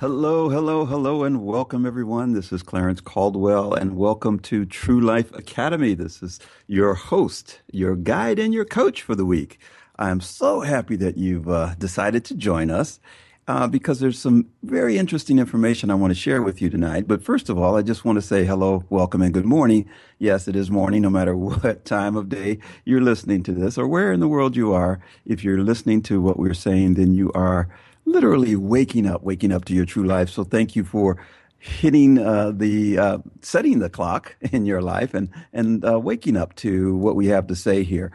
Hello, hello, hello, and welcome everyone. This is Clarence Caldwell, and welcome to True Life Academy. This is your host, your guide, and your coach for the week. I'm so happy that you've uh, decided to join us uh, because there's some very interesting information I want to share with you tonight. But first of all, I just want to say hello, welcome, and good morning. Yes, it is morning, no matter what time of day you're listening to this or where in the world you are. If you're listening to what we're saying, then you are literally waking up, waking up to your true life. So thank you for hitting uh, the uh, setting the clock in your life and and uh, waking up to what we have to say here.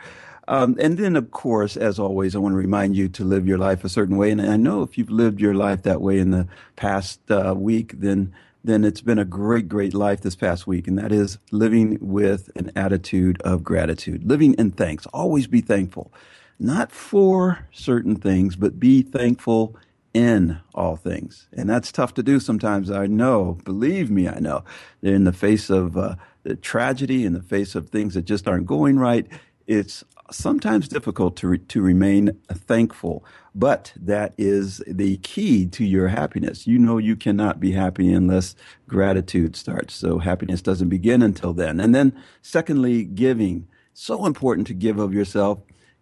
Um, and then, of course, as always, I want to remind you to live your life a certain way. And I know if you've lived your life that way in the past uh, week, then then it's been a great, great life this past week. And that is living with an attitude of gratitude, living in thanks. Always be thankful, not for certain things, but be thankful in all things. And that's tough to do sometimes. I know, believe me, I know. In the face of uh, the tragedy, in the face of things that just aren't going right, it's sometimes difficult to, re- to remain thankful, but that is the key to your happiness. You know, you cannot be happy unless gratitude starts. So happiness doesn't begin until then. And then secondly, giving. So important to give of yourself.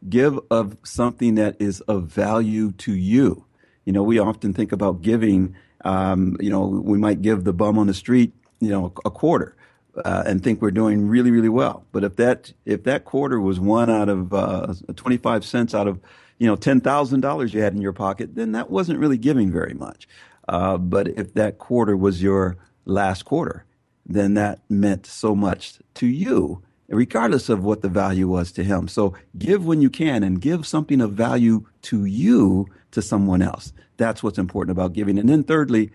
Give of something that is of value to you. You know, we often think about giving, um, you know, we might give the bum on the street, you know, a quarter uh, and think we're doing really, really well. But if that if that quarter was one out of uh, 25 cents out of you know ten thousand dollars you had in your pocket, then that wasn't really giving very much. Uh, but if that quarter was your last quarter, then that meant so much to you, regardless of what the value was to him. So give when you can and give something of value to you to someone else. That's what's important about giving. And then thirdly,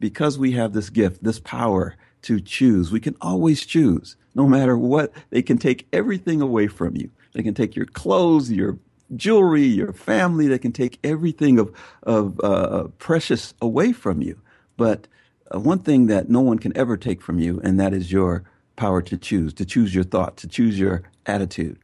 because we have this gift, this power to choose. We can always choose, no matter what. They can take everything away from you. They can take your clothes, your jewelry, your family. They can take everything of of uh, precious away from you. But uh, one thing that no one can ever take from you, and that is your power to choose, to choose your thought, to choose your attitude.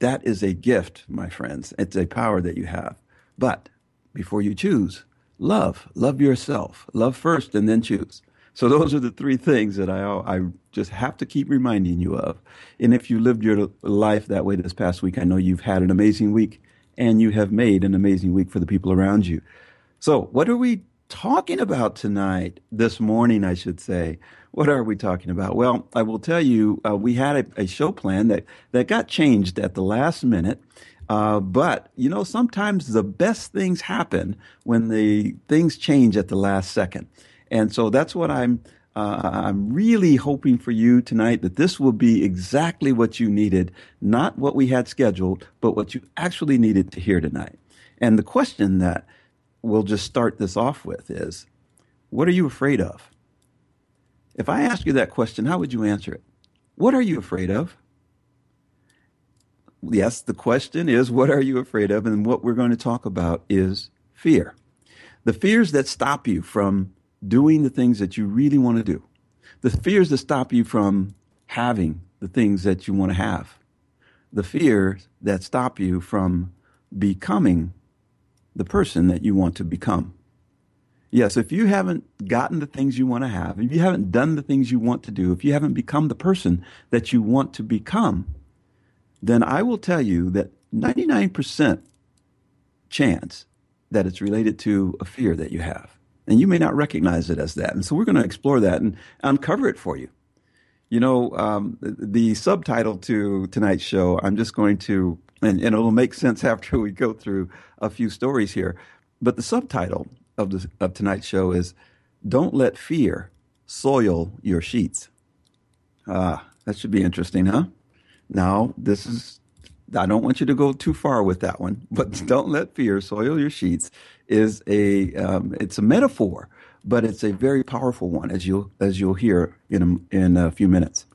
That is a gift, my friends. It's a power that you have. But before you choose, love. Love yourself. Love first and then choose. So those are the three things that I I just have to keep reminding you of. And if you lived your life that way this past week, I know you've had an amazing week and you have made an amazing week for the people around you. So what are we talking about tonight? This morning, I should say. What are we talking about? Well, I will tell you, uh, we had a, a, show plan that, that got changed at the last minute. Uh, but you know, sometimes the best things happen when the things change at the last second. And so that's what I'm uh, I'm really hoping for you tonight that this will be exactly what you needed, not what we had scheduled, but what you actually needed to hear tonight. And the question that we'll just start this off with is what are you afraid of? If I ask you that question, how would you answer it? What are you afraid of? Yes, the question is, what are you afraid of? And what we're going to talk about is fear. The fears that stop you from doing the things that you really want to do, the fears that stop you from having the things that you want to have, the fears that stop you from becoming the person that you want to become. Yes, if you haven't gotten the things you want to have, if you haven't done the things you want to do, if you haven't become the person that you want to become, then I will tell you that 99% chance that it's related to a fear that you have. And you may not recognize it as that. And so we're going to explore that and uncover it for you. You know, um, the subtitle to tonight's show, I'm just going to, and, and, it'll make sense after we go through a few stories here. But the subtitle of, the, of tonight's show is Don't Let Fear Soil Your Sheets. Ah, that should be interesting, huh? Now, this is, I don't want you to go too far with that one, but don't let fear soil your sheets is a, um, it's a metaphor but it's a very powerful one, as you'll as you'll hear in a, in a few minutes.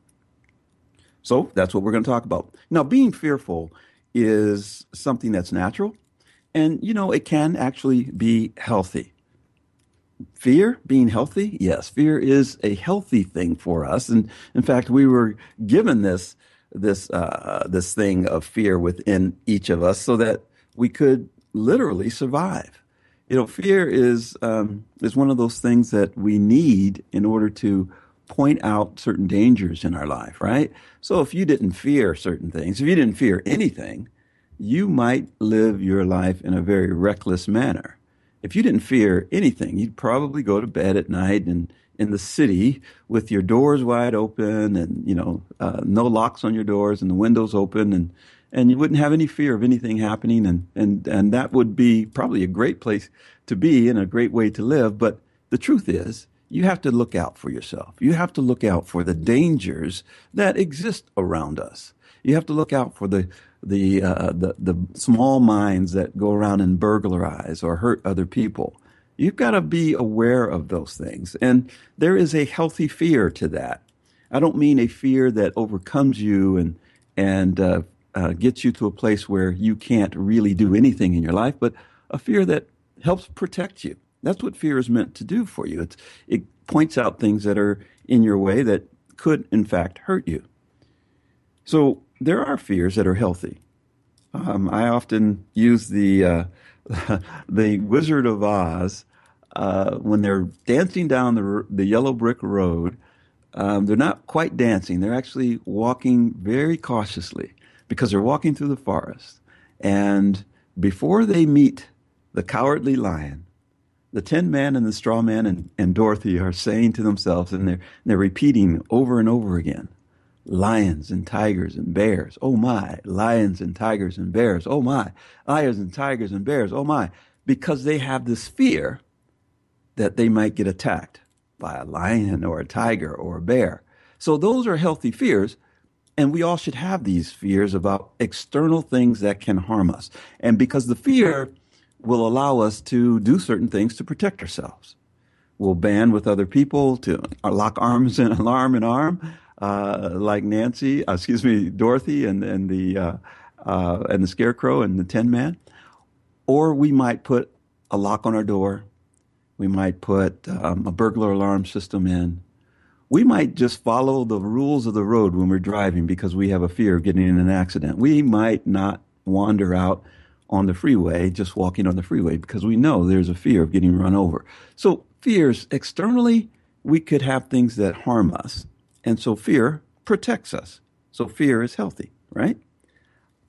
So that's what we're going to talk about. Now, being fearful is something that's natural, and you know it can actually be healthy. Fear being healthy, yes, fear is a healthy thing for us, and in fact, we were given this this uh, this thing of fear within each of us so that we could literally survive. You know, fear is um, is one of those things that we need in order to point out certain dangers in our life, right? So if you didn't fear certain things, if you didn't fear anything, you might live your life in a very reckless manner. If you didn't fear anything, you'd probably go to bed at night and in the city with your doors wide open and you know uh, no locks on your doors and the windows open and and you wouldn't have any fear of anything happening and, and, and that would be probably a great place to be and a great way to live. But the truth is, you have to look out for yourself. You have to look out for the dangers that exist around us. You have to look out for the the uh, the, the small minds that go around and burglarize or hurt other people. You've got to be aware of those things, and there is a healthy fear to that. I don't mean a fear that overcomes you and and uh, uh, gets you to a place where you can't really do anything in your life, but a fear that helps protect you. That's what fear is meant to do for you. It's, it points out things that are in your way that could, in fact, hurt you. So there are fears that are healthy. Um, I often use the uh, the Wizard of Oz uh, when they're dancing down the the yellow brick road. Um, they're not quite dancing; they're actually walking very cautiously because they're walking through the forest. And before they meet the cowardly lion, the Tin Man and the Straw Man and, and Dorothy are saying to themselves, and they're, they're repeating over and over again lions and tigers and bears, oh my, lions and tigers and bears, oh my, lions and tigers and bears, oh my, because they have this fear that they might get attacked by a lion or a tiger or a bear. So those are healthy fears, and we all should have these fears about external things that can harm us. And because the fear will allow us to do certain things to protect ourselves. We'll band with other people to lock arms and arm in arm, uh, like Nancy, uh, excuse me, Dorothy and, and the uh, uh, and the Scarecrow and the Tin Man. Or we might put a lock on our door. We might put um, a burglar alarm system in we might just follow the rules of the road when we're driving because we have a fear of getting in an accident. We might not wander out on the freeway, just walking on the freeway because we know there's a fear of getting run over. So fears externally, we could have things that harm us. And so fear protects us. So fear is healthy, right?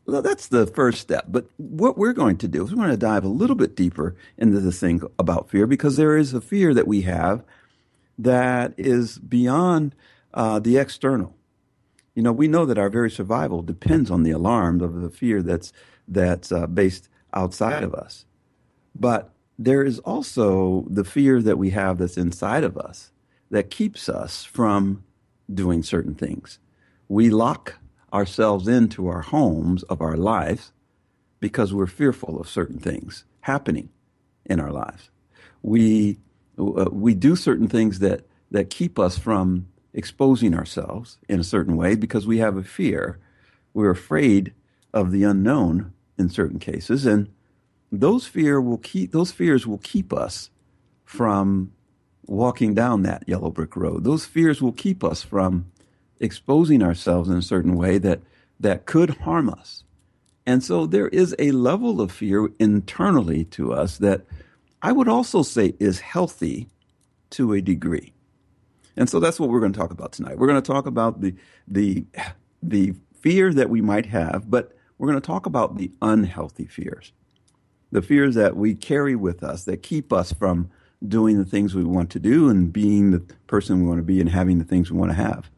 Well, that's the first step. But what we're going to do is we're going to dive a little bit deeper into the thing about fear because there is a fear that we have that is beyond uh, the external. You know, we know that our very survival depends on the alarm of the fear that's that's uh, based outside of us. But there is also the fear that we have that's inside of us that keeps us from doing certain things. We lock ourselves into our homes of our lives because we're fearful of certain things happening in our lives. We uh, we do certain things that that keep us from exposing ourselves in a certain way because we have a fear. We're afraid of the unknown in certain cases, and those fear will keep those fears will keep us from walking down that yellow brick road. Those fears will keep us from exposing ourselves in a certain way that that could harm us. And so there is a level of fear internally to us that I would also say is healthy to a degree. And so that's what we're going to talk about tonight. We're going to talk about the the the fear that we might have, but we're going to talk about the unhealthy fears. The fears that we carry with us that keep us from doing the things we want to do and being the person we want to be and having the things we want to have.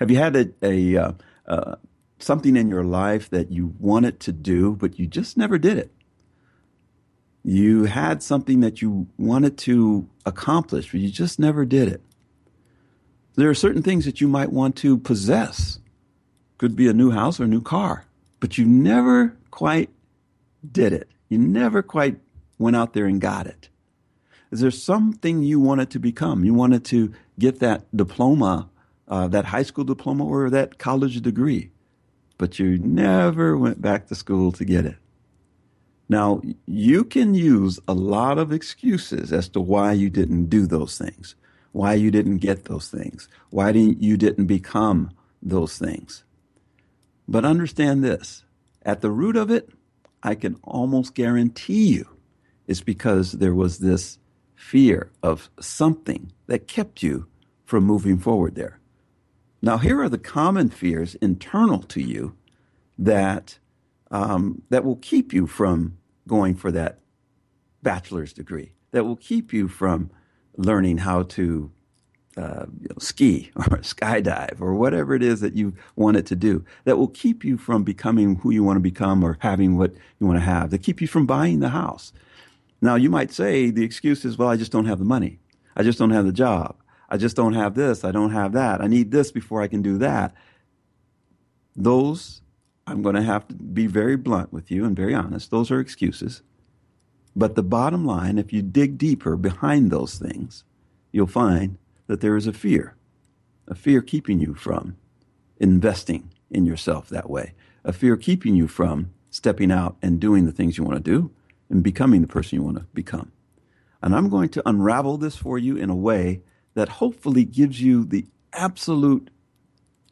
Have you had a, a uh, uh, something in your life that you wanted to do, but you just never did it? You had something that you wanted to accomplish, but you just never did it. There are certain things that you might want to possess. Could be a new house or a new car, but you never quite did it. You never quite went out there and got it. Is there something you wanted to become? You wanted to get that diploma, uh, that high school diploma or that college degree, but you never went back to school to get it. Now, you can use a lot of excuses as to why you didn't do those things, why you didn't get those things, why didn't, you didn't become those things. But understand this at the root of it, I can almost guarantee you it's because there was this fear of something that kept you from moving forward there. Now, here are the common fears internal to you that um, that will keep you from going for that bachelor's degree, that will keep you from learning how to uh, you know, ski or skydive or whatever it is that you wanted to do, that will keep you from becoming who you want to become or having what you want to have, that keep you from buying the house. Now, you might say the excuse is, well, I just don't have the money. I just don't have the job. I just don't have this. I don't have that. I need this before I can do that. Those I'm going to have to be very blunt with you and very honest. Those are excuses. But the bottom line, if you dig deeper behind those things, you'll find that there is a fear, a fear keeping you from investing in yourself that way, a fear keeping you from stepping out and doing the things you want to do and becoming the person you want to become. And I'm going to unravel this for you in a way that hopefully gives you the absolute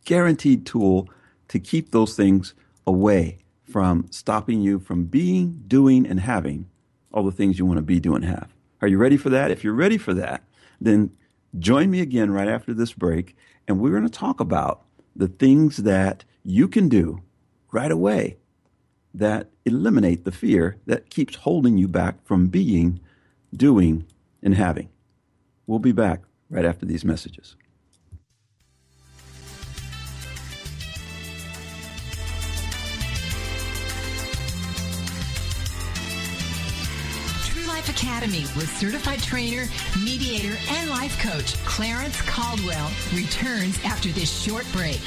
guaranteed tool to keep those things away from stopping you from being, doing, and having all the things you want to be, do, and have. Are you ready for that? If you're ready for that, then join me again right after this break, and we're going to talk about the things that you can do right away that eliminate the fear that keeps holding you back from being, doing, and having. We'll be back right after these messages. Life Academy with certified trainer, mediator, and life coach Clarence Caldwell returns after this short break.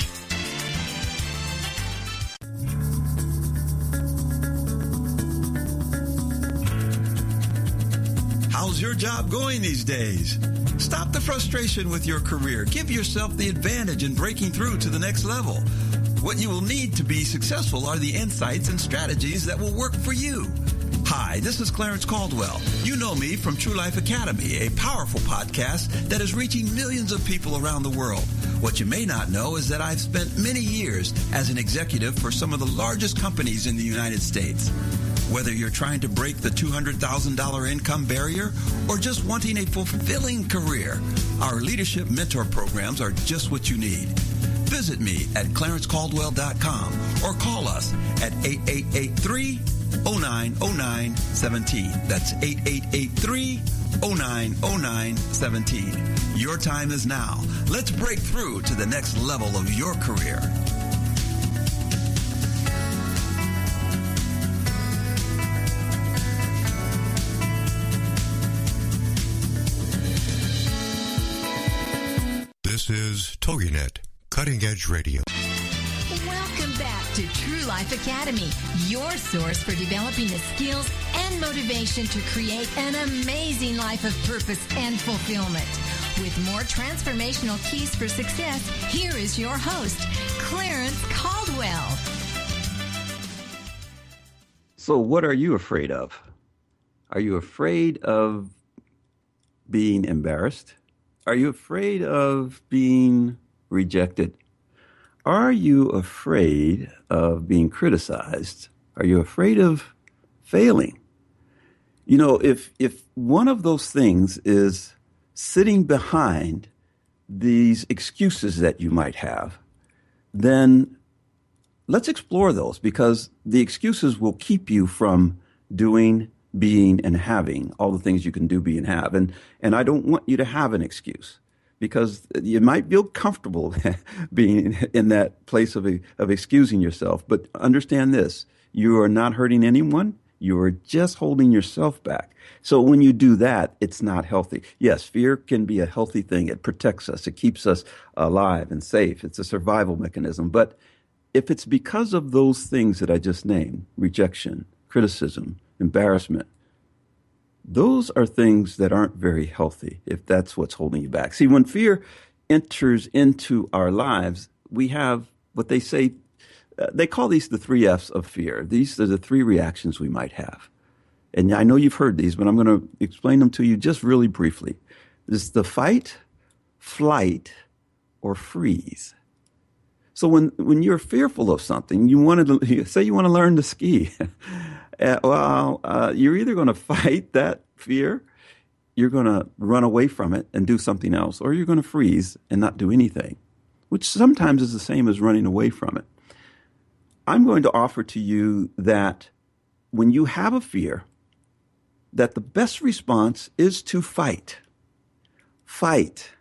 How's your job going these days? Stop the frustration with your career. Give yourself the advantage in breaking through to the next level. What you will need to be successful are the insights and strategies that will work for you. Hi, this is Clarence Caldwell. You know me from True Life Academy, a powerful podcast that is reaching millions of people around the world. What you may not know is that I've spent many years as an executive for some of the largest companies in the United States. Whether you're trying to break the $200,000 income barrier or just wanting a fulfilling career, our leadership mentor programs are just what you need. Visit me at clarencecaldwell.com or call us at 8883 090917. That's 8883 090917. Your time is now. Let's break through to the next level of your career. This is TogiNet, Cutting Edge Radio. To True Life Academy, your source for developing the skills and motivation to create an amazing life of purpose and fulfillment. With more transformational keys for success, here is your host, Clarence Caldwell. So, what are you afraid of? Are you afraid of being embarrassed? Are you afraid of being rejected? Are you afraid of being criticized? Are you afraid of failing? You know, if if one of those things is sitting behind these excuses that you might have, then let's explore those because the excuses will keep you from doing, being, and having all the things you can do, be, and have. And and I don't want you to have an excuse because you might feel comfortable being in that place of, of excusing yourself. But understand this you are not hurting anyone. You are just holding yourself back. So when you do that, it's not healthy. Yes, fear can be a healthy thing. It protects us. It keeps us alive and safe. It's a survival mechanism. But if it's because of those things that I just named, rejection, criticism, embarrassment, those are things that aren't very healthy if that's what's holding you back. See, when fear enters into our lives, we have what they say, uh, they call these the three F's of fear. These are the three reactions we might have. And I know you've heard these, but I'm going to explain them to you just really briefly. Is the fight, flight, or freeze. So when, when you're fearful of something, you want to say you want to learn to ski. Uh, well, uh, you're either going to fight that fear, you're going to run away from it and do something else, or you're going to freeze and not do anything, which sometimes is the same as running away from it. I'm going to offer to you that when you have a fear, that the best response is to fight. Fight.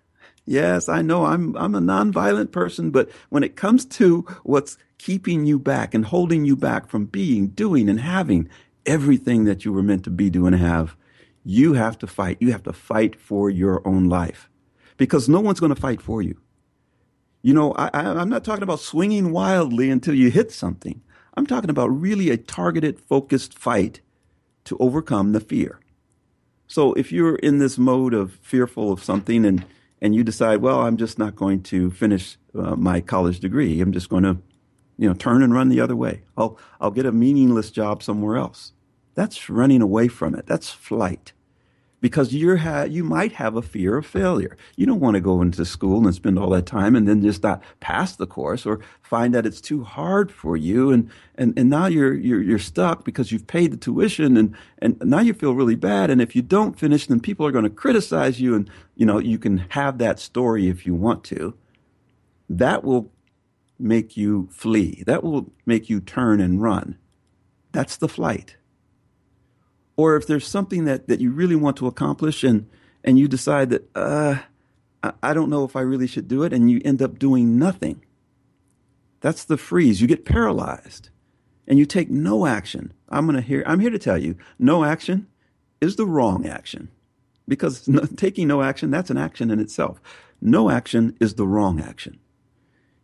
Yes, I know I'm I'm a nonviolent person, but when it comes to what's keeping you back and holding you back from being, doing, and having everything that you were meant to be, do, and have, you have to fight. You have to fight for your own life because no one's going to fight for you. You know, I, I'm not talking about swinging wildly until you hit something. I'm talking about really a targeted, focused fight to overcome the fear. So if you're in this mode of fearful of something and and you decide, well, I'm just not going to finish uh, my college degree. I'm just going to you know, turn and run the other way. I'll, I'll get a meaningless job somewhere else. That's running away from it. That's flight. Because you're ha- you might have a fear of failure. You don't want to go into school and spend all that time and then just not pass the course or find that it's too hard for you and, and, and now you're, you're, you're stuck because you've paid the tuition and, and now you feel really bad. And if you don't finish, then people are going to criticize you and, you know, you can have that story if you want to. That will make you flee. That will make you turn and run. That's the flight. Or if there's something that, that you really want to accomplish and, and you decide that, uh, I, I don't know if I really should do it, and you end up doing nothing. That's the freeze. You get paralyzed and you take no action. I'm going to hear, I'm here to tell you no action is the wrong action because no, taking no action, that's an action in itself. No action is the wrong action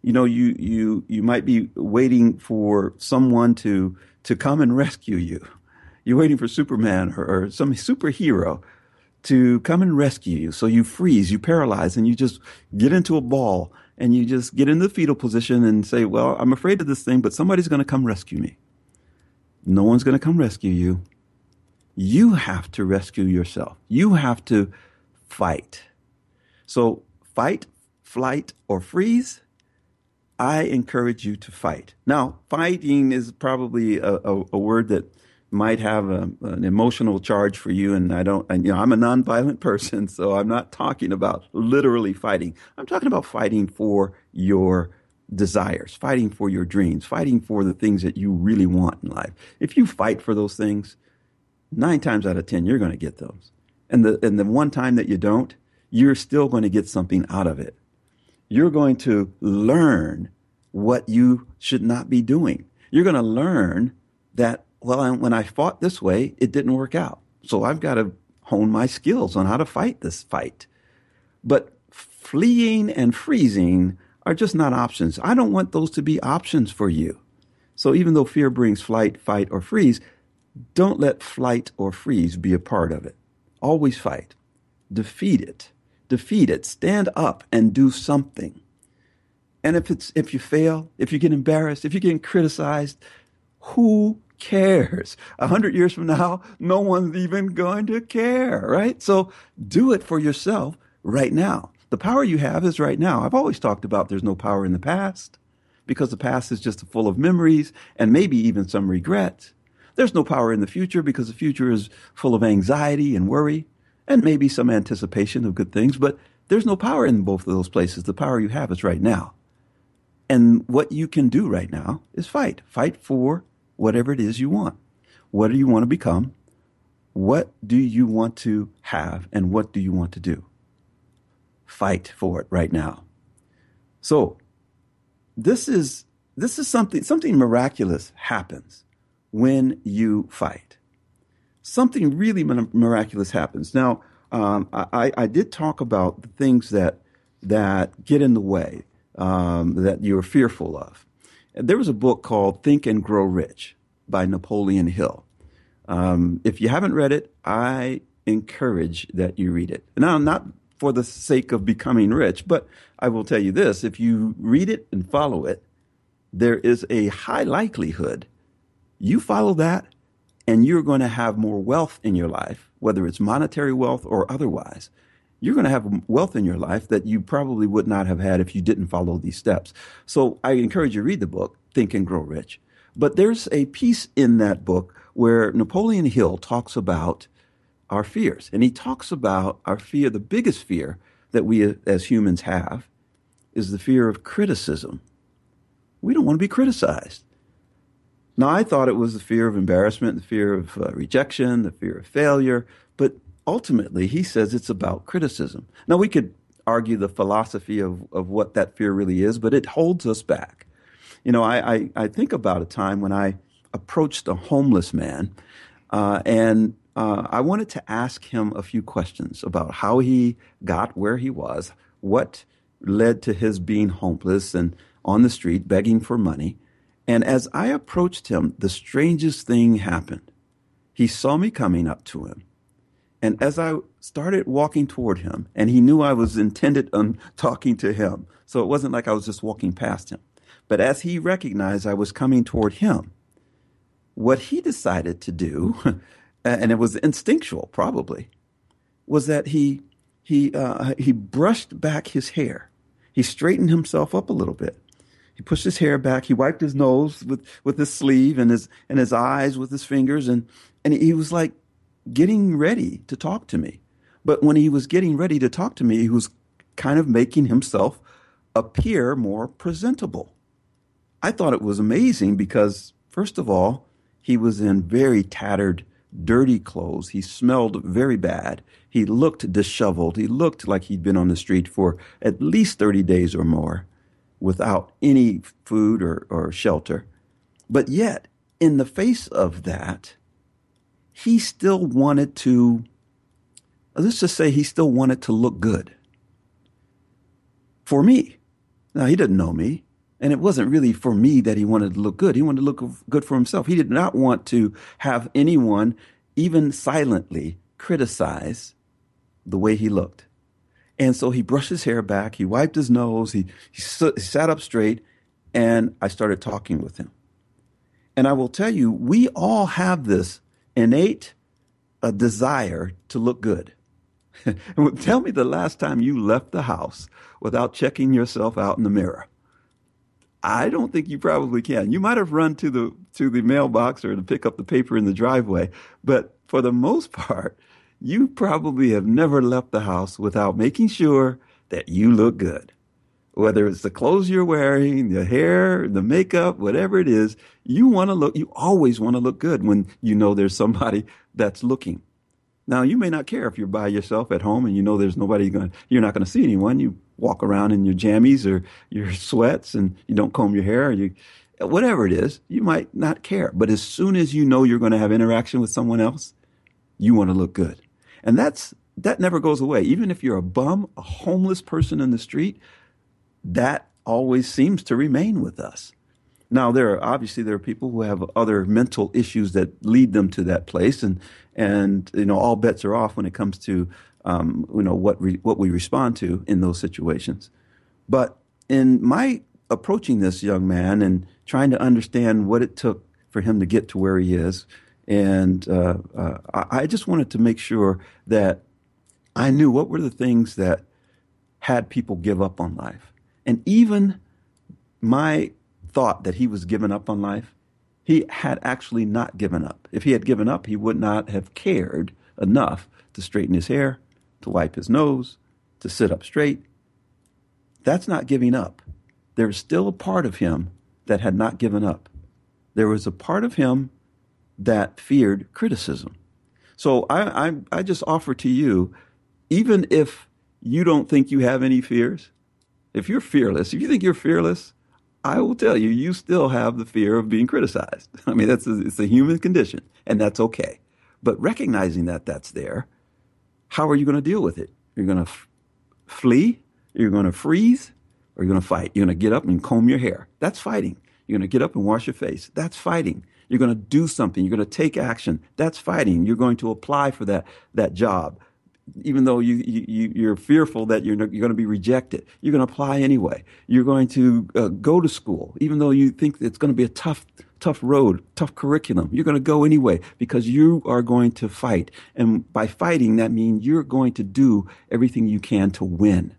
you know, you, you, you might be waiting for someone to, to come and rescue you. You're waiting for Superman or, or some superhero to come and rescue you. So you freeze, you paralyze, and you just get into a ball and you just get in the fetal position and say, well, I'm afraid of this thing, but somebody's going to come rescue me. No one's going to come rescue you. You have to rescue yourself. You have to fight. So fight, flight, or freeze I encourage you to fight. Now, fighting is probably a, a, a word that might have a, an emotional charge for you, and I don't. And, you know, I'm a nonviolent person, so I'm not talking about literally fighting. I'm talking about fighting for your desires, fighting for your dreams, fighting for the things that you really want in life. If you fight for those things, nine times out of ten, you're going to get those. And the and the one time that you don't, you're still going to get something out of it you're going to learn what you should not be doing. You're going to learn that, well, when I fought this way, it didn't work out. So I've got to hone my skills on how to fight this fight. But fleeing and freezing are just not options. I don't want those to be options for you. So even though fear brings flight, fight, or freeze, don't let flight or freeze be a part of it. Always fight. Defeat it defeat it. Stand up and do something. And if it's if you fail, if you get embarrassed, if you're getting criticized, who cares? A hundred years from now, no one's even going to care, right? So do it for yourself right now. The power you have is right now. I've always talked about there's no power in the past because the past is just full of memories and maybe even some regret. There's no power in the future because the future is full of anxiety and worry and maybe some anticipation of good things, but there's no power in both of those places. The power you have is right now. And what you can do right now is fight. Fight for whatever it is you want. What do you want to become? What do you want to have? And what do you want to do? fight for it right now. So this is this is something something miraculous happens when you fight. Something really miraculous happens. Now, um, I, I, did talk about the things that that get in the way um, that you're fearful of. There was a book called Think and Grow Rich by Napoleon Hill. Um, if you haven't read it, I encourage that you read it. Now, not for the sake of becoming rich, but I will tell you this if you read it and follow it, there is a high likelihood you follow that and you're going to have more wealth in your life, whether it's monetary wealth or otherwise. You're going to have wealth in your life that you probably would not have had if you didn't follow these steps. So I encourage you to read the book, Think and Grow Rich. But there's a piece in that book where Napoleon Hill talks about our fears. And he talks about our fear, the biggest fear that we as humans have is the fear of criticism. We don't want to be criticized. Now, I thought it was the fear of embarrassment, the fear of uh, rejection, the fear of failure, but ultimately he says it's about criticism. Now, we could argue the philosophy of, of what that fear really is, but it holds us back. You know, I, I, I think about a time when I approached a homeless man uh, and uh, I wanted to ask him a few questions about how he got where he was, what led to his being homeless and on the street begging for money. And as I approached him, the strangest thing happened. He saw me coming up to him. And as I started walking toward him, and he knew I was intended on talking to him, so it wasn't like I was just walking past him. But as he recognized I was coming toward him, what he decided to do, and it was instinctual probably, was that he he uh, he brushed back his hair. He straightened himself up a little bit, he pushed his hair back. He wiped his nose with, with his sleeve and his and his eyes with his fingers, and and he was like getting ready to talk to me. But when he was getting ready to talk to me, he was kind of making himself appear more presentable. I thought it was amazing because, first of all, he was in very tattered, dirty clothes. He smelled very bad. He looked disheveled. He looked like he'd been on the street for at least 30 days or more without any food or, or shelter. But yet, in the face of that, he still wanted to, let's just say he still wanted to look good for me. Now, he didn't know me, and it wasn't really for me that he wanted to look good. He wanted to look good for himself. He did not want to have anyone, even silently, criticize the way he looked. And so he brushed his hair back, he wiped his nose, he, he, sat up straight, and I started talking with him. And I will tell you, we all have this innate a desire to look good. tell me the last time you left the house without checking yourself out in the mirror. I don't think you probably can. You might have run to the to the mailbox or to pick up the paper in the driveway, but for the most part, you probably have never left the house without making sure that you look good. Whether it's the clothes you're wearing, the hair, the makeup, whatever it is, you want to look, you always want to look good when you know there's somebody that's looking. Now, you may not care if you're by yourself at home and you know there's nobody going, you're not going to see anyone. You walk around in your jammies or your sweats and you don't comb your hair. you, whatever it is, you might not care. But as soon as you know you're going to have interaction with someone else, you want to look good. And that's that never goes away. Even if you're a bum, a homeless person in the street, that always seems to remain with us. Now, there are obviously there are people who have other mental issues that lead them to that place, and and you know all bets are off when it comes to um, you know what re, what we respond to in those situations. But in my approaching this young man and trying to understand what it took for him to get to where he is, and uh, uh, I just wanted to make sure that I knew what were the things that had people give up on life. And even my thought that he was giving up on life, he had actually not given up. If he had given up, he would not have cared enough to straighten his hair, to wipe his nose, to sit up straight. That's not giving up. There is still a part of him that had not given up. There was a part of him that feared criticism. So I, I, I just offer to you, even if you don't think you have any fears? If you're fearless, if you think you're fearless, I will tell you, you still have the fear of being criticized. I mean, that's a, it's a human condition, and that's okay. But recognizing that that's there, how are you going to deal with it? You're going to f- flee, you're going to freeze, or you're going to fight. You're going to get up and comb your hair. That's fighting. You're going to get up and wash your face. That's fighting. You're going to do something. You're going to take action. That's fighting. You're going to apply for that, that job. Even though you, you, you're fearful that you're, you're going to be rejected, you're going to apply anyway. You're going to uh, go to school, even though you think it's going to be a tough, tough road, tough curriculum. You're going to go anyway because you are going to fight. And by fighting, that means you're going to do everything you can to win.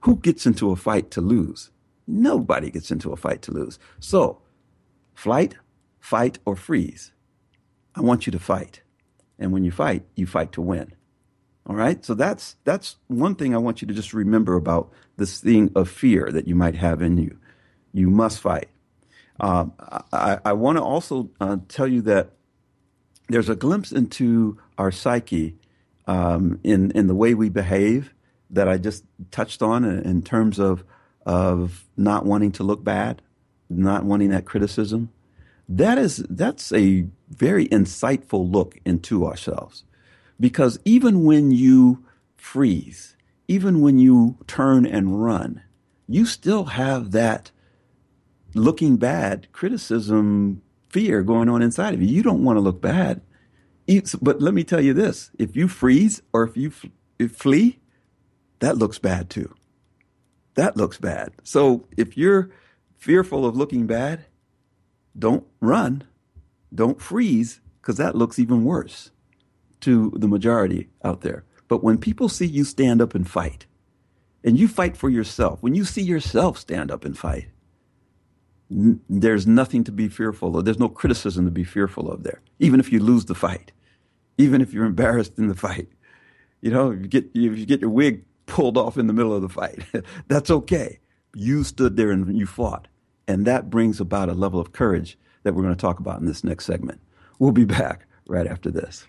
Who gets into a fight to lose? Nobody gets into a fight to lose. So, flight, fight, or freeze. I want you to fight. And when you fight, you fight to win. All right? So that's that's one thing I want you to just remember about this thing of fear that you might have in you. You must fight. Um, I, I want to also uh, tell you that there's a glimpse into our psyche um, in in the way we behave that I just touched on in, in terms of of not wanting to look bad, not wanting that criticism. That is that's a very insightful look into ourselves. Because even when you freeze, even when you turn and run, you still have that looking bad criticism fear going on inside of you. You don't want to look bad. But let me tell you this if you freeze or if you flee, that looks bad too. That looks bad. So if you're fearful of looking bad, don't run, don't freeze, because that looks even worse to the majority out there. But when people see you stand up and fight, and you fight for yourself, when you see yourself stand up and fight, n- there's nothing to be fearful of. There's no criticism to be fearful of there, even if you lose the fight, even if you're embarrassed in the fight. You know, if you get, if you get your wig pulled off in the middle of the fight, that's okay. You stood there and you fought. And that brings about a level of courage that we're going to talk about in this next segment. We'll be back right after this.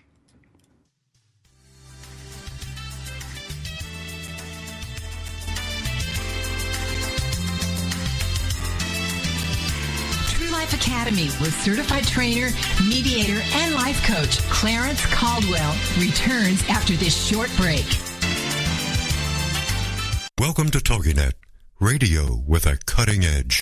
Academy with certified trainer, mediator, and life coach Clarence Caldwell returns after this short break. Welcome to TogiNet, radio with a cutting edge.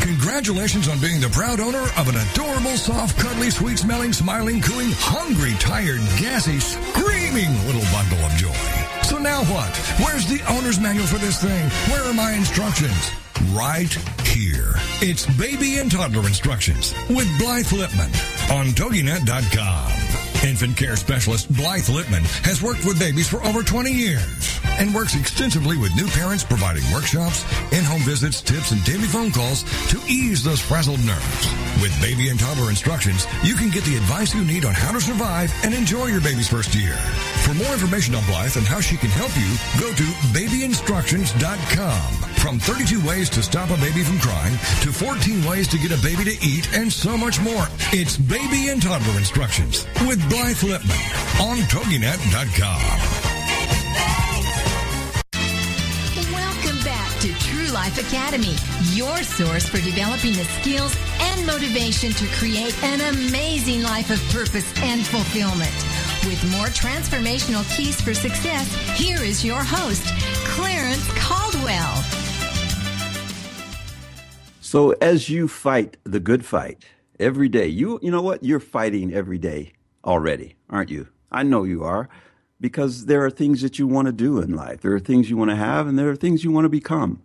Congratulations on being the proud owner of an adorable, soft, cuddly, sweet smelling, smiling, cooing, hungry, tired, gassy, screaming little bundle of joy. So now what? Where's the owner's manual for this thing? Where are my instructions? Right here. It's baby and toddler instructions with Blythe Lipman on TogiNet.com. Infant care specialist Blythe Lipman has worked with babies for over 20 years and works extensively with new parents providing workshops, in-home visits, tips, and daily phone calls to ease those frazzled nerves. With baby and toddler instructions, you can get the advice you need on how to survive and enjoy your baby's first year. For more information on Blythe and how she can help you, go to babyinstructions.com. From 32 ways to stop a baby from crying to 14 ways to get a baby to eat and so much more. It's baby and toddler instructions with Blythe Lipman on TogiNet.com. Welcome back to True Life Academy, your source for developing the skills and motivation to create an amazing life of purpose and fulfillment. With more transformational keys for success, here is your host, Clarence So as you fight the good fight every day, you you know what? You're fighting every day already, aren't you? I know you are because there are things that you want to do in life. There are things you want to have and there are things you want to become.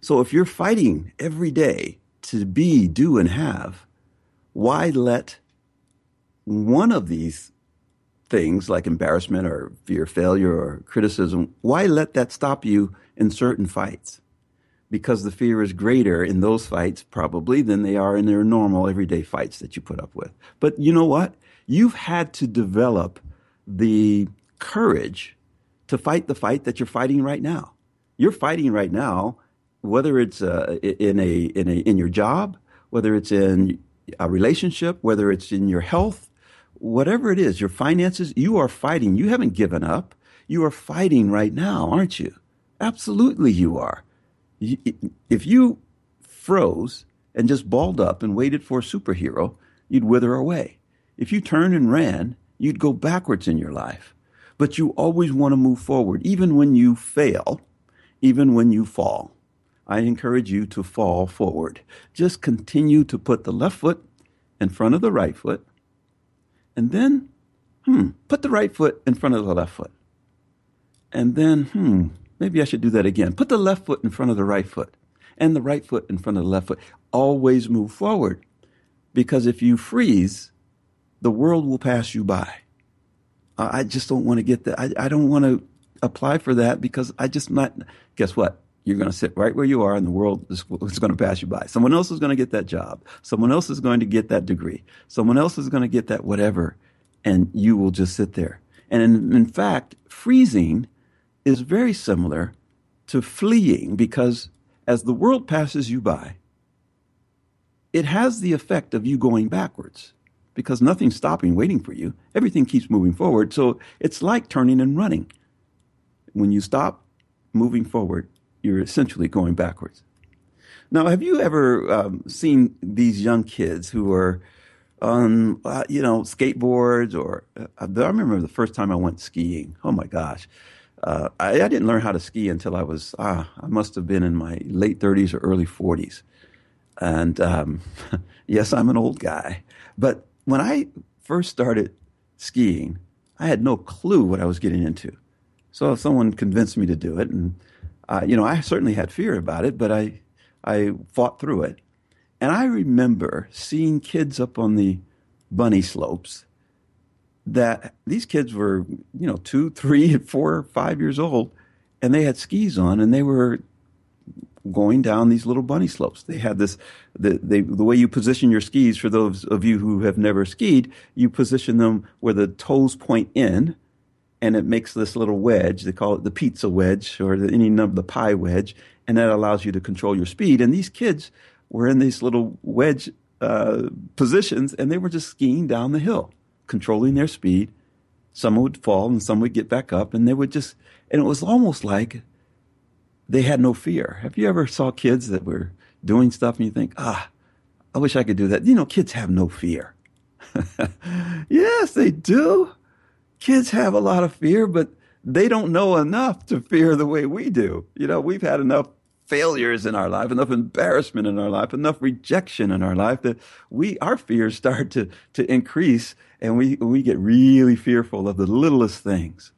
So if you're fighting every day to be, do and have, why let one of these things like embarrassment or fear failure or criticism, why let that stop you in certain fights? Because the fear is greater in those fights probably than they are in their normal everyday fights that you put up with. But you know what? You've had to develop the courage to fight the fight that you're fighting right now. You're fighting right now, whether it's uh, in a in a in your job, whether it's in a relationship, whether it's in your health, whatever it is, your finances. You are fighting. You haven't given up. You are fighting right now, aren't you? Absolutely, you are. If you froze and just balled up and waited for a superhero, you'd wither away. If you turned and ran, you'd go backwards in your life. But you always want to move forward, even when you fail, even when you fall. I encourage you to fall forward. Just continue to put the left foot in front of the right foot, and then, hmm, put the right foot in front of the left foot. And then, hmm, maybe I should do that again. Put the left foot in front of the right foot and the right foot in front of the left foot. Always move forward. Because if you freeze, the world will pass you by. I just don't want to get that. I, I don't want to apply for that because I just not. Guess what? You're going to sit right where you are, and the world is, is going to pass you by. Someone else is going to get that job. Someone else is going to get that degree. Someone else is going to get that whatever, and you will just sit there. And in, in fact, freezing is very similar to fleeing because as the world passes you by, it has the effect of you going backwards because nothing's stopping waiting for you. Everything keeps moving forward. So it's like turning and running. When you stop moving forward, you're essentially going backwards. Now, have you ever um, seen these young kids who are on, uh, you know, skateboards or uh, I remember the first time I went skiing. Oh my gosh. Uh, I, I, didn't learn how to ski until I was, ah, I must have been in my late 30s or early 40s. And um, yes, I'm an old guy. But when I first started skiing, I had no clue what I was getting into. So someone convinced me to do it, and uh, you know, I certainly had fear about it, but I I fought through it. And I remember seeing kids up on the bunny slopes that these kids were, you know, two, three, four, five years old, and they had skis on, and they were going down these little bunny slopes. They had this, the, they, the way you position your skis, for those of you who have never skied, you position them where the toes point in, and it makes this little wedge. They call it the pizza wedge or the, any number, the pie wedge, and that allows you to control your speed. And these kids were in these little wedge uh, positions, and they were just skiing down the hill, controlling their speed. Some would fall, and some would get back up, and they would just, and it was almost like they had no fear. Have you ever saw kids that were doing stuff and you think, ah, I wish I could do that? You know, kids have no fear. yes, they do. Kids have a lot of fear, but they don't know enough to fear the way we do. You know, we've had enough failures in our life, enough embarrassment in our life, enough rejection in our life that we our fears start to to increase and we we get really fearful of the littlest things.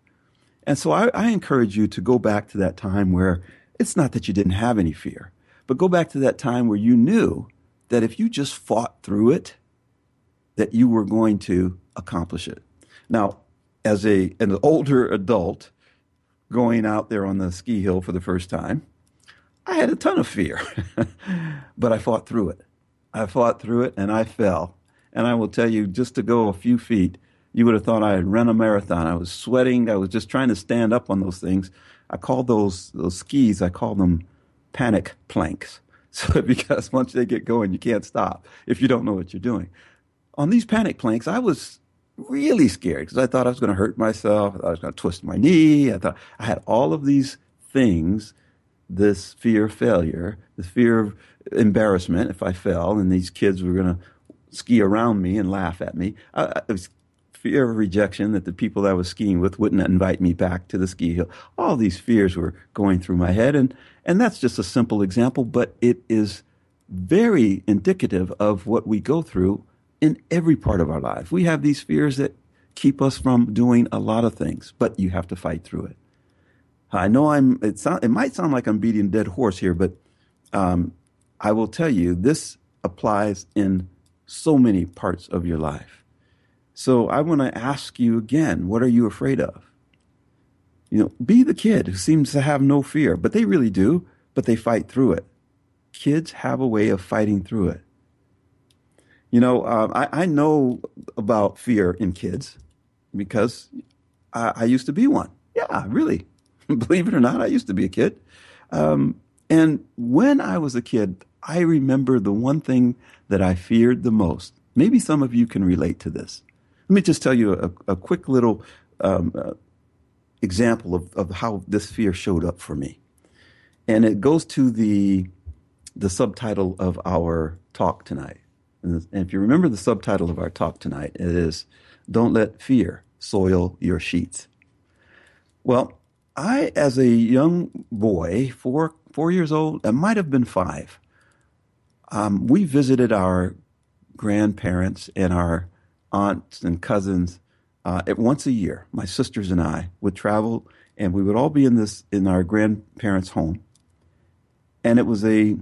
And so I, I encourage you to go back to that time where it's not that you didn't have any fear, but go back to that time where you knew that if you just fought through it, that you were going to accomplish it. Now, as a an older adult going out there on the ski hill for the first time, I had a ton of fear, but I fought through it. I fought through it and I fell. And I will tell you, just to go a few feet, you would have thought I had run a marathon. I was sweating. I was just trying to stand up on those things. I call those those skis. I call them panic planks. So because once they get going, you can't stop if you don't know what you're doing. On these panic planks, I was really scared because I thought I was going to hurt myself. I thought I was going to twist my knee. I thought I had all of these things. This fear of failure, the fear of embarrassment if I fell, and these kids were going to ski around me and laugh at me. I, I was fear of rejection that the people I was skiing with wouldn't invite me back to the ski hill. All these fears were going through my head. And, and that's just a simple example, but it is very indicative of what we go through in every part of our life. We have these fears that keep us from doing a lot of things, but you have to fight through it. I know I'm, it, sound, it might sound like I'm beating a dead horse here, but um, I will tell you this applies in so many parts of your life. So I want to ask you again, what are you afraid of? You know, be the kid who seems to have no fear, but they really do, but they fight through it. Kids have a way of fighting through it. You know, um, I, I, know about fear in kids because I, I, used to be one. Yeah, really. Believe it or not, I used to be a kid. Um, and when I was a kid, I remember the one thing that I feared the most. Maybe some of you can relate to this. Let me just tell you a, a quick little um, uh, example of, of how this fear showed up for me. And it goes to the, the subtitle of our talk tonight. And if you remember the subtitle of our talk tonight, it is Don't Let Fear Soil Your Sheets. Well, I, as a young boy, four, four years old, I might have been five, um, we visited our grandparents and our aunts and cousins uh, once a year. My sisters and I would travel, and we would all be in this in our grandparents' home, and it was a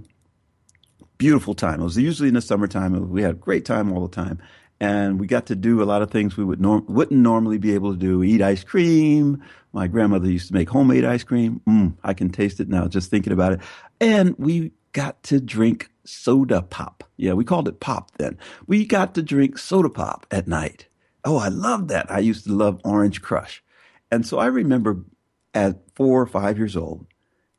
beautiful time. It was usually in the summertime. We had a great time all the time, and we got to do a lot of things we would norm- wouldn't normally be able to do. Eat ice cream. My grandmother used to make homemade ice cream. Mm, I can taste it now just thinking about it. And we got to drink soda pop. Yeah, we called it pop then. We got to drink soda pop at night. Oh, I love that. I used to love Orange Crush. And so I remember at four or five years old,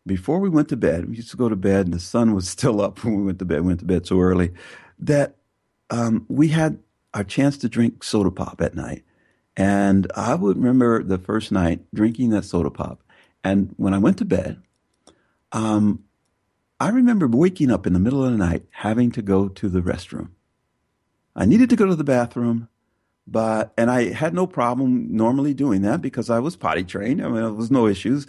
before we went to bed, we used to go to bed and the sun was still up when we went to bed. We went to bed so early that um, we had our chance to drink soda pop at night. And I would remember the first night drinking that soda pop. And when I went to bed, um, I remember waking up in the middle of the night having to go to the restroom. I needed to go to the bathroom, but and I had no problem normally doing that because I was potty trained. I mean, there was no issues.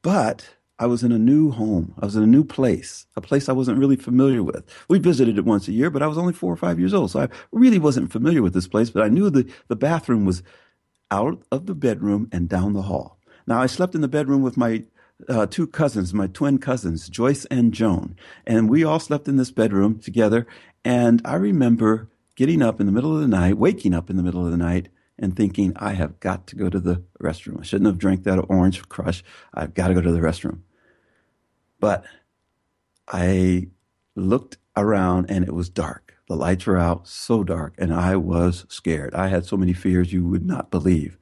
But I was in a new home. I was in a new place, a place I wasn't really familiar with. We visited it once a year, but I was only four or five years old, so I really wasn't familiar with this place. But I knew the the bathroom was out of the bedroom and down the hall. Now I slept in the bedroom with my uh, two cousins, my twin cousins, Joyce and Joan. And we all slept in this bedroom together. And I remember getting up in the middle of the night, waking up in the middle of the night, and thinking, I have got to go to the restroom. I shouldn't have drank that orange crush. I've got to go to the restroom. But I looked around and it was dark. The lights were out, so dark, and I was scared. I had so many fears you would not believe.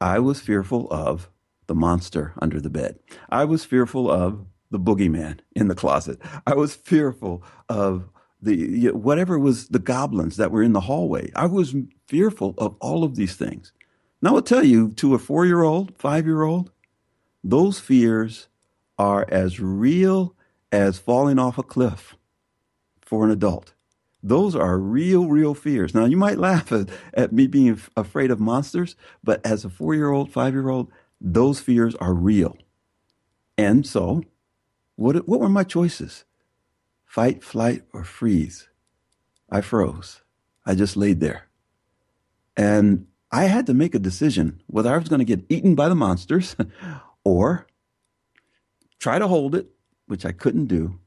I was fearful of the monster under the bed. I was fearful of the boogeyman in the closet. I was fearful of the whatever was the goblins that were in the hallway. I was fearful of all of these things. Now I'll tell you, to a four-year-old, five-year-old, those fears are as real as falling off a cliff for an adult. Those are real, real fears. Now you might laugh at, at me being afraid of monsters, but as a four-year-old, five-year-old, those fears are real. And so, what, what were my choices? Fight, flight, or freeze? I froze. I just laid there. And I had to make a decision whether I was going to get eaten by the monsters or try to hold it, which I couldn't do,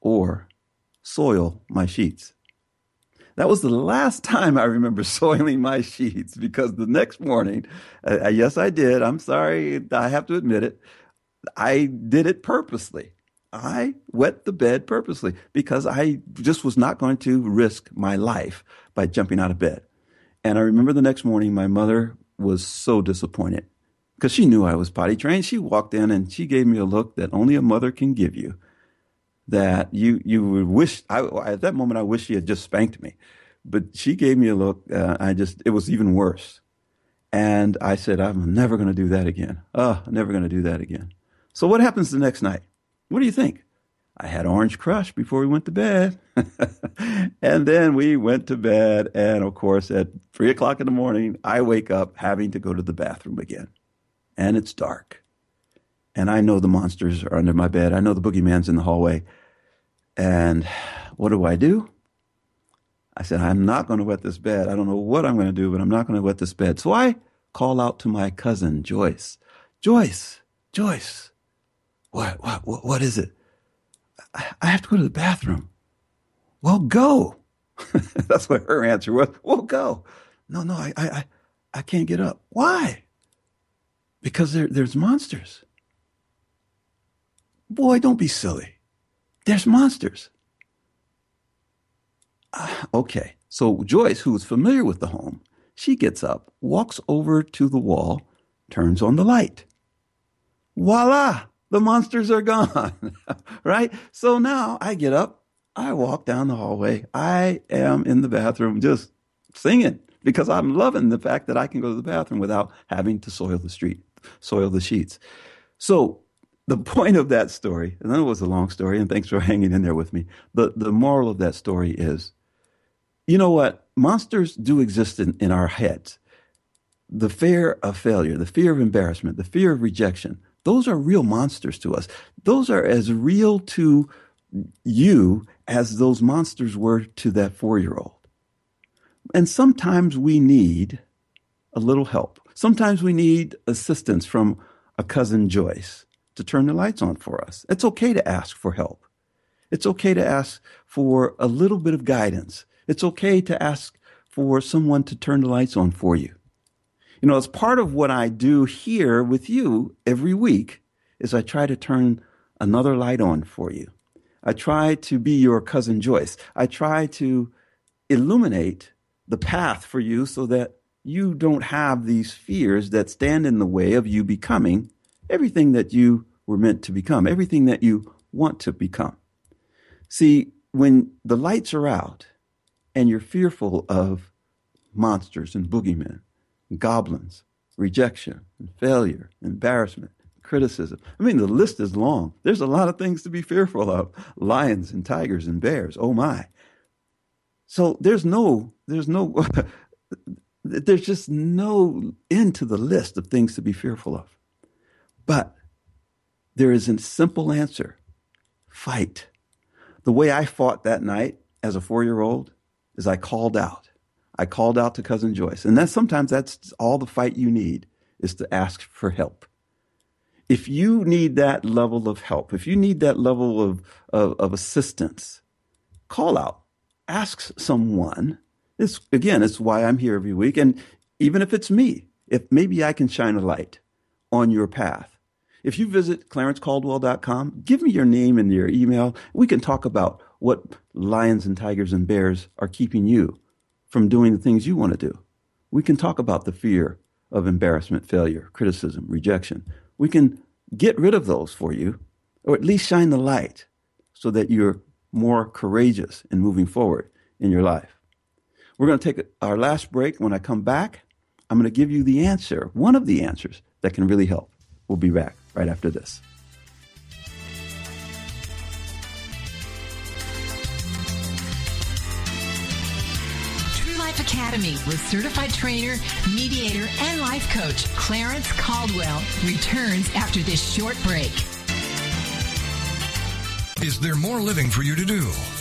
or soil my sheets. That was the last time I remember soiling my sheets because the next morning, uh, uh, yes, I did. I'm sorry. I have to admit it. I did it purposely. I wet the bed purposely because I just was not going to risk my life by jumping out of bed. And I remember the next morning, my mother was so disappointed because she knew I was potty trained. She walked in and she gave me a look that only a mother can give you that you you would wish I, at that moment I wish she had just spanked me, but she gave me a look. Uh, I just it was even worse, and I said I'm never going to do that again. Oh, I'm never going to do that again. So what happens the next night? What do you think? I had Orange Crush before we went to bed, and then we went to bed. And of course, at three o'clock in the morning, I wake up having to go to the bathroom again, and it's dark. And I know the monsters are under my bed. I know the boogeyman's in the hallway. And what do I do? I said, I'm not going to wet this bed. I don't know what I'm going to do, but I'm not going to wet this bed. So I call out to my cousin, Joyce. Joyce, Joyce, what, what, what, what is it? I, I have to go to the bathroom. Well, go. That's what her answer was. Well, go. No, no, I, I, I can't get up. Why? Because there, there's monsters. Boy, don't be silly. There's monsters. Uh, okay, so Joyce, who is familiar with the home, she gets up, walks over to the wall, turns on the light. Voila! The monsters are gone, right? So now I get up, I walk down the hallway. I am in the bathroom just singing because I'm loving the fact that I can go to the bathroom without having to soil the street, soil the sheets. So the point of that story, and that was a long story, and thanks for hanging in there with me. The the moral of that story is, you know what? Monsters do exist in, in our heads. The fear of failure, the fear of embarrassment, the fear of rejection, those are real monsters to us. Those are as real to you as those monsters were to that four year old. And sometimes we need a little help. Sometimes we need assistance from a cousin Joyce to turn the lights on for us. It's okay to ask for help. It's okay to ask for a little bit of guidance. It's okay to ask for someone to turn the lights on for you. You know, as part of what I do here with you every week is I try to turn another light on for you. I try to be your cousin Joyce. I try to illuminate the path for you so that you don't have these fears that stand in the way of you becoming everything that you were meant to become, everything that you want to become. See, when the lights are out and you're fearful of monsters and boogeymen, goblins, rejection, and failure, embarrassment, criticism. I mean, the list is long. There's a lot of things to be fearful of lions and tigers and bears. Oh my. So there's no, there's no, there's just no end to the list of things to be fearful of. But there is a simple answer fight. The way I fought that night as a four year old is I called out. I called out to cousin Joyce. And that sometimes that's all the fight you need is to ask for help if you need that level of help, if you need that level of, of, of assistance, call out, ask someone. It's, again, it's why I'm here every week. And even if it's me, if maybe I can shine a light on your path. If you visit clarencecaldwell.com, give me your name and your email. We can talk about what lions and tigers and bears are keeping you from doing the things you want to do. We can talk about the fear of embarrassment, failure, criticism, rejection we can get rid of those for you, or at least shine the light so that you're more courageous in moving forward in your life. We're going to take our last break. When I come back, I'm going to give you the answer, one of the answers that can really help. We'll be back right after this. True Life Academy with certified trainer, mediator, and life coach Clarence Caldwell returns after this short break. Is there more living for you to do?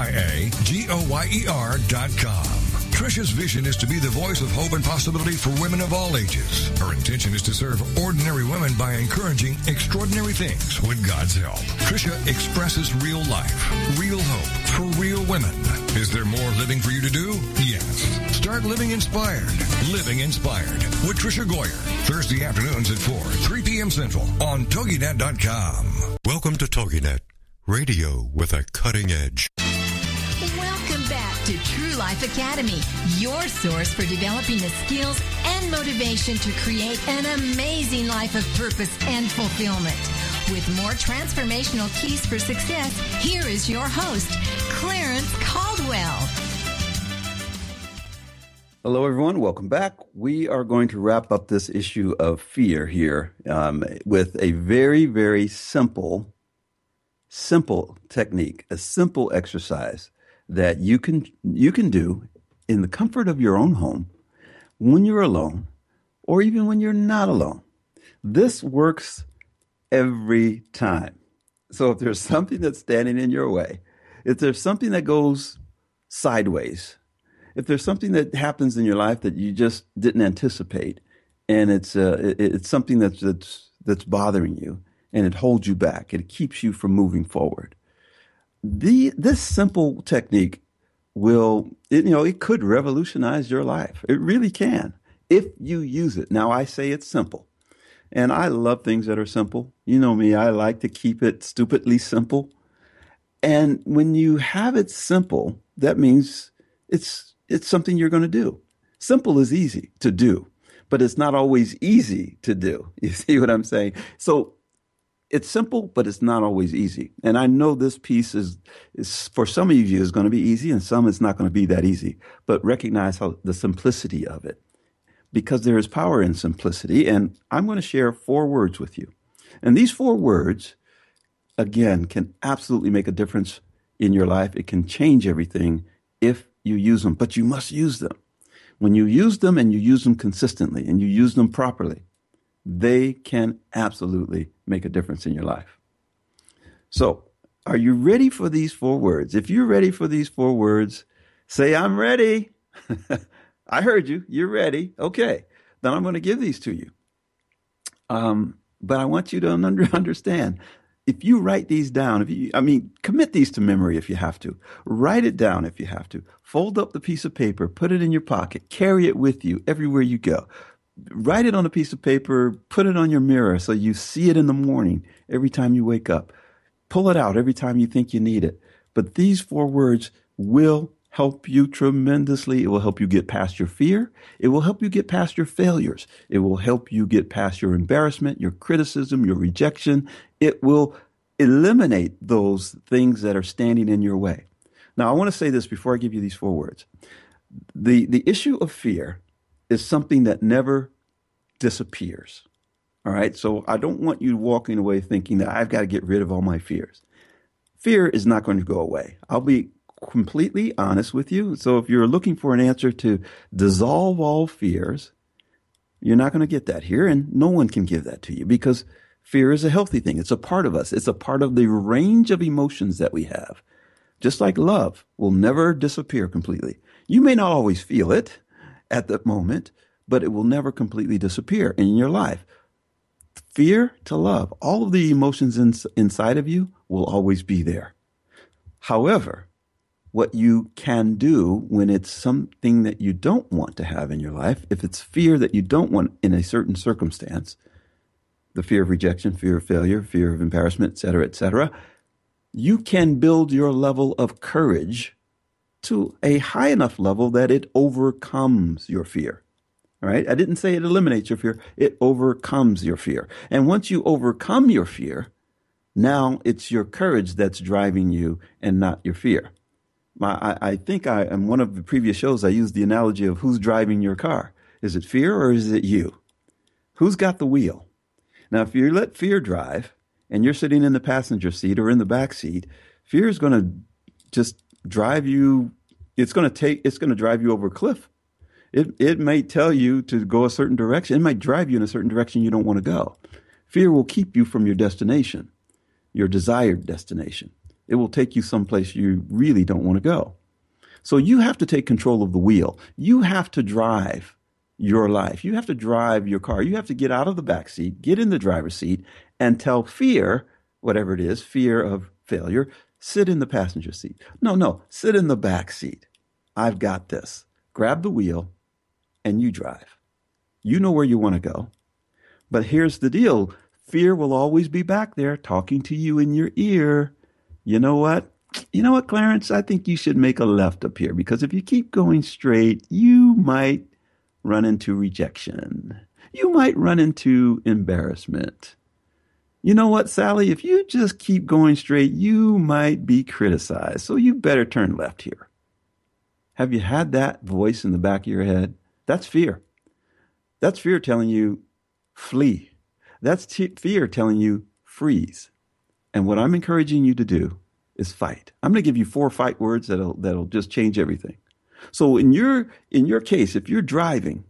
T-R-I-C-I-A-G-O-Y-E-R.com. Tricia's vision is to be the voice of hope and possibility for women of all ages. Her intention is to serve ordinary women by encouraging extraordinary things with God's help. Tricia expresses real life, real hope for real women. Is there more living for you to do? Yes. Start living inspired. Living inspired with Tricia Goyer. Thursday afternoons at 4, 3 p.m. Central on TogiNet.com. Welcome to TogiNet, radio with a cutting edge to True Life Academy, your source for developing the skills and motivation to create an amazing life of purpose and fulfillment. With more transformational keys for success, here is your host, Clarence Caldwell. Hello, everyone. Welcome back. We are going to wrap up this issue of fear here um, with a very, very simple, simple technique, a simple exercise that you can you can do in the comfort of your own home when you're alone or even when you're not alone. This works every time. So if there's something that's standing in your way, if there's something that goes sideways, if there's something that happens in your life that you just didn't anticipate, and it's uh, it's something that's that's that's bothering you, and it holds you back, it keeps you from moving forward the this simple technique will it, you know it could revolutionize your life it really can if you use it now i say it's simple And I love things that are simple. You know me, I like to keep it stupidly simple. And when you have it simple, that means it's it's something you're going to do. Simple is easy to do, but it's not always easy to do. You see what I'm saying? So it's simple, but it's not always easy. And I know this piece is, is for some of you is going to be easy and some it's not going to be that easy. But recognize how the simplicity of it because there is power in simplicity. And I'm going to share four words with you. And these four words, again, can absolutely make a difference in your life. It can change everything if you use them, but you must use them. When you use them and you use them consistently and you use them properly, they can absolutely make a difference in your life. So, are you ready for these four words? If you're ready for these four words, say, I'm ready. I heard you. You're ready. Okay. Then I'm going to give these to you. Um, but I want you to understand if you write these down, if you, I mean, commit these to memory if you have to. Write it down if you have to. Fold up the piece of paper, put it in your pocket, carry it with you everywhere you go write it on a piece of paper, put it on your mirror so you see it in the morning every time you wake up. Pull it out every time you think you need it. But these four words will help you tremendously. It will help you get past your fear. It will help you get past your failures. It will help you get past your embarrassment, your criticism, your rejection. It will eliminate those things that are standing in your way. Now, I want to say this before I give you these four words. The, the issue of fear is something that never disappears. All right. So I don't want you walking away thinking that I've got to get rid of all my fears. Fear is not going to go away. I'll be completely honest with you. So if you're looking for an answer to dissolve all fears, you're not going to get that here. And no one can give that to you because fear is a healthy thing. It's a part of us. It's a part of the range of emotions that we have. Just like love will never disappear completely. You may not always feel it at the moment, but it will never completely disappear in your life. Fear to love, all of the emotions in, inside of you will always be there. However, what you can do when it's something that you don't want to have in your life, if it's fear that you don't want in a certain circumstance, the fear of rejection, fear of failure, fear of embarrassment, etc., etc., you can build your level of courage to a high enough level that it overcomes your fear. All right. I didn't say it eliminates your fear. It overcomes your fear. And once you overcome your fear, now it's your courage that's driving you and not your fear. I, I think I, in one of the previous shows, I used the analogy of who's driving your car. Is it fear or is it you? Who's got the wheel? Now, if you let fear drive and you're sitting in the passenger seat or in the back seat, fear is going to just drive you it's going to take it's going to drive you over a cliff. It it may tell you to go a certain direction. It might drive you in a certain direction you don't want to go. Fear will keep you from your destination your desired destination. It will take you someplace you really don't want to go. So you have to take control of the wheel. You have to drive your life. You have to drive your car. You have to get out of the back seat get in the driver's seat and tell fear whatever it is fear of failure sit in the passenger seat. No, no, sit in the back seat. I've got this. Grab the wheel and you drive. You know where you want to go. But here's the deal fear will always be back there talking to you in your ear. You know what? You know what, Clarence? I think you should make a left up here because if you keep going straight, you might run into rejection. You might run into embarrassment you know what, Sally? If you just keep going straight, you might be criticized. So you better turn left here. Have you had that voice in the back of your head? That's fear. That's fear telling you flee. That's t- fear telling you freeze. And what I'm encouraging you to do is fight. I'm going to give you four fight words that'll that'll just change everything. So in your in your case, if you're driving,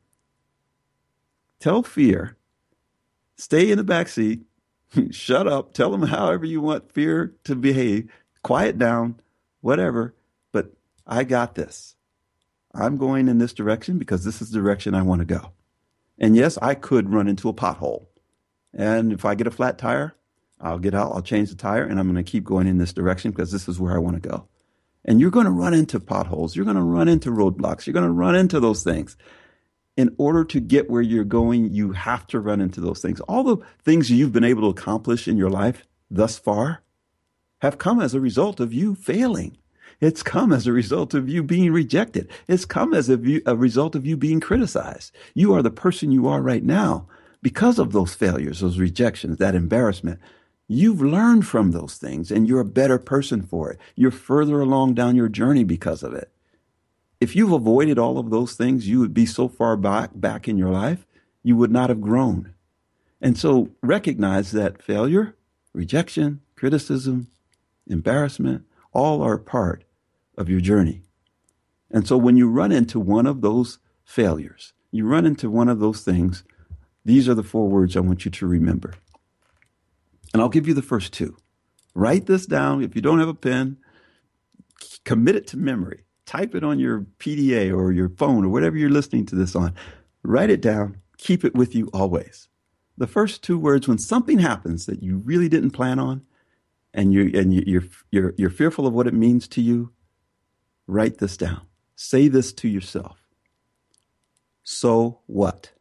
tell fear, stay in the back seat, shut up, tell them however you want fear to behave, quiet down, whatever, but I got this. I'm going in this direction because this is the direction I want to go. And yes, I could run into a pothole. And if I get a flat tire, I'll get out, I'll change the tire, and I'm going to keep going in this direction because this is where I want to go. And you're going to run into potholes. You're going to run into roadblocks. You're going to run into those things. In order to get where you're going, you have to run into those things. All the things you've been able to accomplish in your life thus far have come as a result of you failing. It's come as a result of you being rejected. It's come as a, view, a result of you being criticized. You are the person you are right now because of those failures, those rejections, that embarrassment. You've learned from those things and you're a better person for it. You're further along down your journey because of it. If you've avoided all of those things, you would be so far back, back in your life, you would not have grown. And so recognize that failure, rejection, criticism, embarrassment, all are part of your journey. And so when you run into one of those failures, you run into one of those things, these are the four words I want you to remember. And I'll give you the first two. Write this down. If you don't have a pen, commit it to memory. Type it on your PDA or your phone or whatever you're listening to this on. Write it down. Keep it with you always. The first two words, when something happens that you really didn't plan on, and you and you, you're you're you're fearful of what it means to you, write this down. Say this to yourself. So what?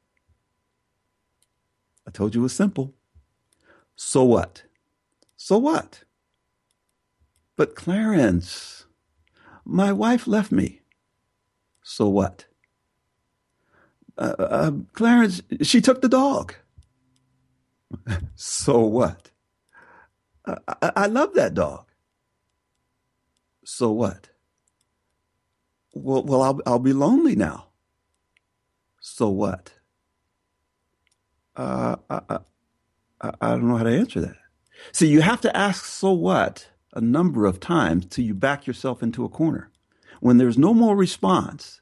I told you it was simple. So what? So what? But Clarence, my wife left me. So what? Uh, uh, Clarence, she took the dog. so what? I, I, I love that dog. So what? Well, well, I'll I'll be lonely now. So what? Uh, I, I, I don't know how to answer that. See, you have to ask "so what" a number of times till you back yourself into a corner. When there's no more response,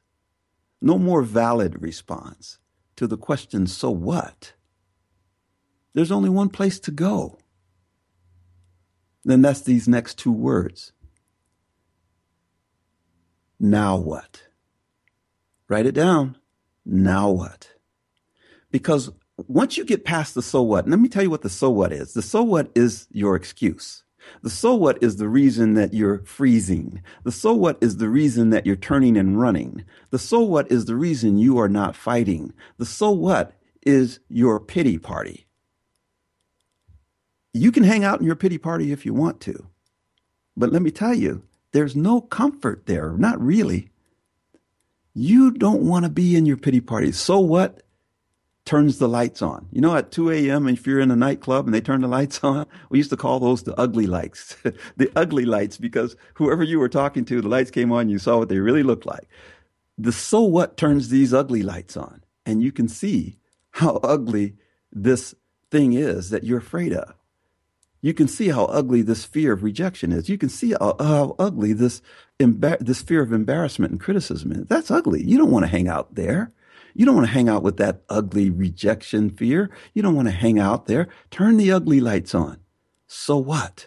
no more valid response to the question "so what," there's only one place to go. Then that's these next two words. Now what? Write it down. Now what? Because once you get past the so what, let me tell you what the so what is. The so what is your excuse. The so what is the reason that you're freezing. The so what is the reason that you're turning and running. The so what is the reason you are not fighting. The so what is your pity party. You can hang out in your pity party if you want to. But let me tell you, there's no comfort there. Not really. You don't want to be in your pity party. So what? Turns the lights on. You know, at 2 a.m., if you're in a nightclub and they turn the lights on, we used to call those the ugly lights. the ugly lights, because whoever you were talking to, the lights came on, you saw what they really looked like. The so what turns these ugly lights on. And you can see how ugly this thing is that you're afraid of. You can see how ugly this fear of rejection is. You can see how, how ugly this embar- this fear of embarrassment and criticism is. That's ugly. You don't want to hang out there. You don't want to hang out with that ugly rejection fear. You don't want to hang out there. Turn the ugly lights on. So what?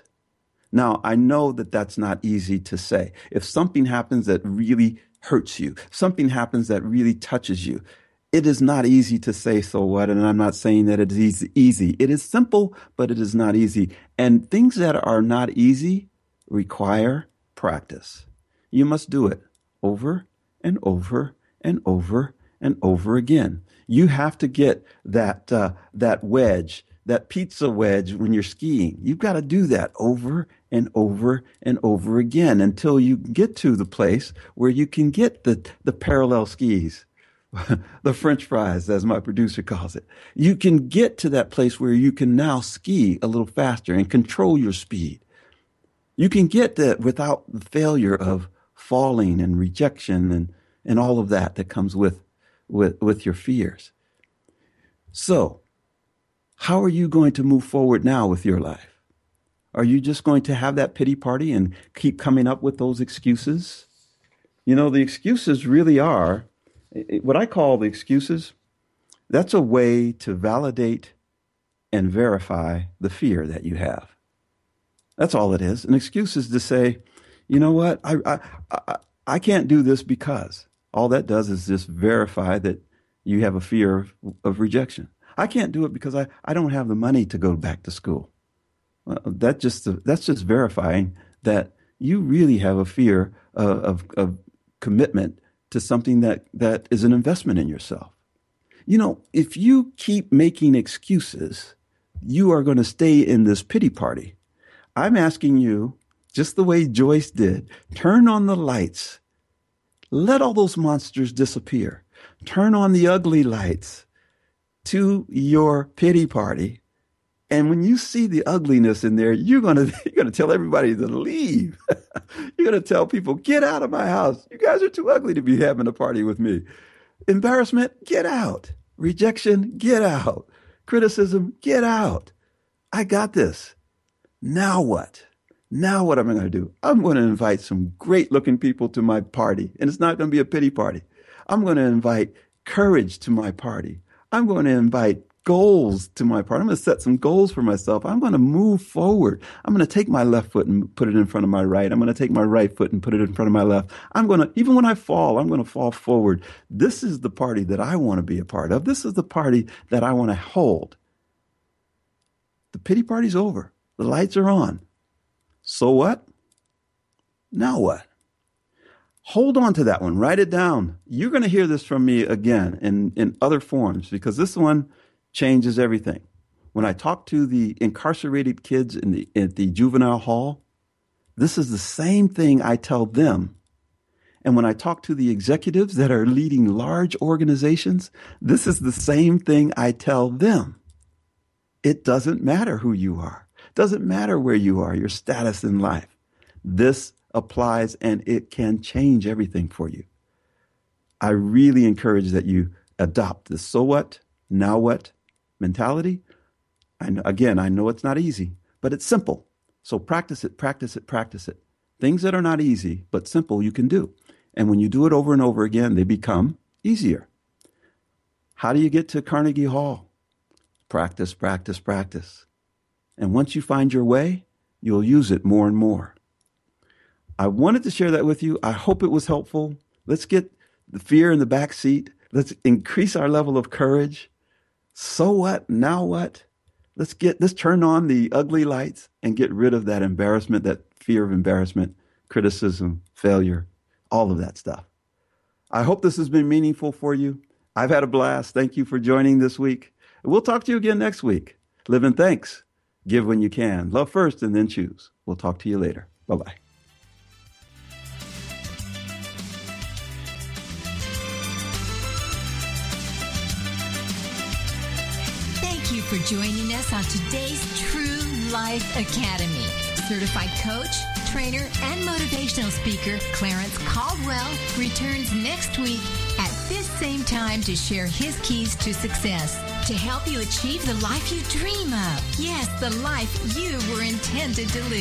Now, I know that that's not easy to say. If something happens that really hurts you, something happens that really touches you, it is not easy to say so what, and I'm not saying that it is easy. It is simple, but it is not easy. And things that are not easy require practice. You must do it over and over and over and over again. You have to get that uh, that wedge, that pizza wedge when you're skiing. You've got to do that over and over and over again until you get to the place where you can get the the parallel skis the French fries, as my producer calls it. You can get to that place where you can now ski a little faster and control your speed. You can get that without the failure of falling and rejection and, and all of that that comes with, with, with your fears. So, how are you going to move forward now with your life? Are you just going to have that pity party and keep coming up with those excuses? You know, the excuses really are what I call the excuses, that's a way to validate and verify the fear that you have. That's all it is. An excuse is to say, you know what, I, I, I, I can't do this because. All that does is just verify that you have a fear of, of rejection. I can't do it because I, I don't have the money to go back to school. Well, that just uh, that's just verifying that you really have a fear of, of, of commitment to something that, that is an investment in yourself. You know, if you keep making excuses, you are going to stay in this pity party. I'm asking you, just the way Joyce did, turn on the lights. Let all those monsters disappear. Turn on the ugly lights to your pity party. And when you see the ugliness in there, you're gonna you're gonna tell everybody to leave. you're gonna tell people, get out of my house. You guys are too ugly to be having a party with me. Embarrassment, get out. Rejection, get out. Criticism, get out. I got this. Now what? Now what am I going to do? I'm going to invite some great looking people to my party, and it's not going to be a pity party. I'm going to invite courage to my party. I'm going to invite goals to my party. I'm going to set some goals for myself. I'm going to move forward. I'm going to take my left foot and put it in front of my right. I'm going to take my right foot and put it in front of my left. I'm going to, even when I fall, I'm going to fall forward. This is the party that I want to be a part of. This is the party that I want to hold. The pity party's over. The lights are on. So what? Now what? Hold on to that one. Write it down. You're going to hear this from me again in, in other forms because this one changes everything. When I talk to the incarcerated kids in the, at the juvenile hall, this is the same thing I tell them. And when I talk to the executives that are leading large organizations, this is the same thing I tell them. It doesn't matter who you are. Doesn't matter where you are, your status in life. This applies and it can change everything for you. I really encourage that you adopt the so what, now what mentality. And again, I know it's not easy, but it's simple. So practice it, practice it, practice it. Things that are not easy, but simple, you can do. And when you do it over and over again, they become easier. How do you get to Carnegie Hall? Practice, practice, practice. And once you find your way, you'll use it more and more. I wanted to share that with you. I hope it was helpful. Let's get the fear in the back seat. Let's increase our level of courage. So what? Now what? Let's get let's turn on the ugly lights and get rid of that embarrassment, that fear of embarrassment, criticism, failure, all of that stuff. I hope this has been meaningful for you. I've had a blast. Thank you for joining this week. We'll talk to you again next week. Live in thanks. Give when you can. Love first and then choose. We'll talk to you later. Bye bye. Thank you for joining us on today's True Life Academy. Certified coach, trainer, and motivational speaker Clarence Caldwell returns next week at this same time to share his keys to success to help you achieve the life you dream of. Yes, the life you were intended to live.